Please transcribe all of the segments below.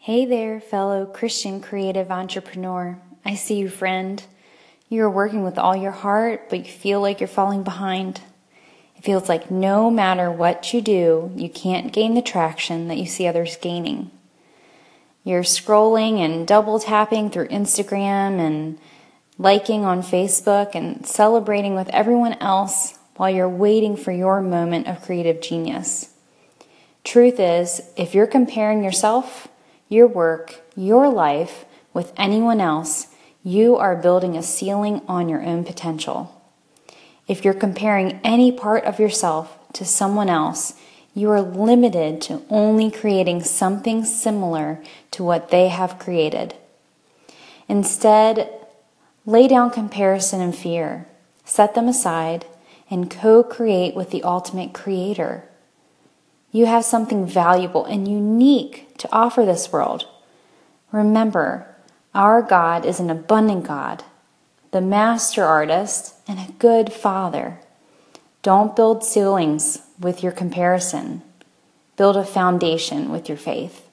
Hey there, fellow Christian creative entrepreneur. I see you, friend. You are working with all your heart, but you feel like you're falling behind. It feels like no matter what you do, you can't gain the traction that you see others gaining. You're scrolling and double tapping through Instagram and liking on Facebook and celebrating with everyone else while you're waiting for your moment of creative genius. Truth is, if you're comparing yourself, your work, your life with anyone else, you are building a ceiling on your own potential. If you're comparing any part of yourself to someone else, you are limited to only creating something similar to what they have created. Instead, lay down comparison and fear, set them aside, and co create with the ultimate creator. You have something valuable and unique to offer this world. Remember, our God is an abundant God, the master artist, and a good father. Don't build ceilings with your comparison, build a foundation with your faith.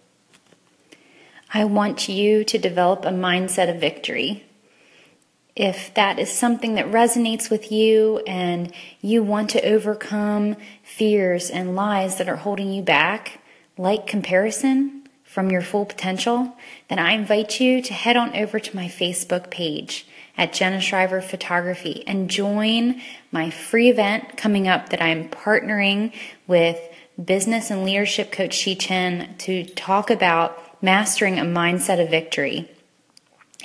I want you to develop a mindset of victory if that is something that resonates with you and you want to overcome fears and lies that are holding you back, like comparison from your full potential, then I invite you to head on over to my Facebook page at Jenna Shriver Photography and join my free event coming up that I'm partnering with business and leadership coach Shi Chen to talk about mastering a mindset of victory.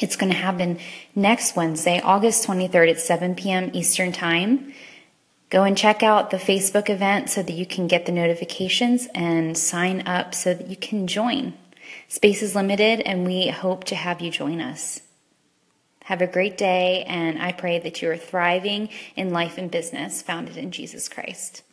It's going to happen next Wednesday, August 23rd at 7 p.m. Eastern Time. Go and check out the Facebook event so that you can get the notifications and sign up so that you can join. Space is limited and we hope to have you join us. Have a great day, and I pray that you are thriving in life and business founded in Jesus Christ.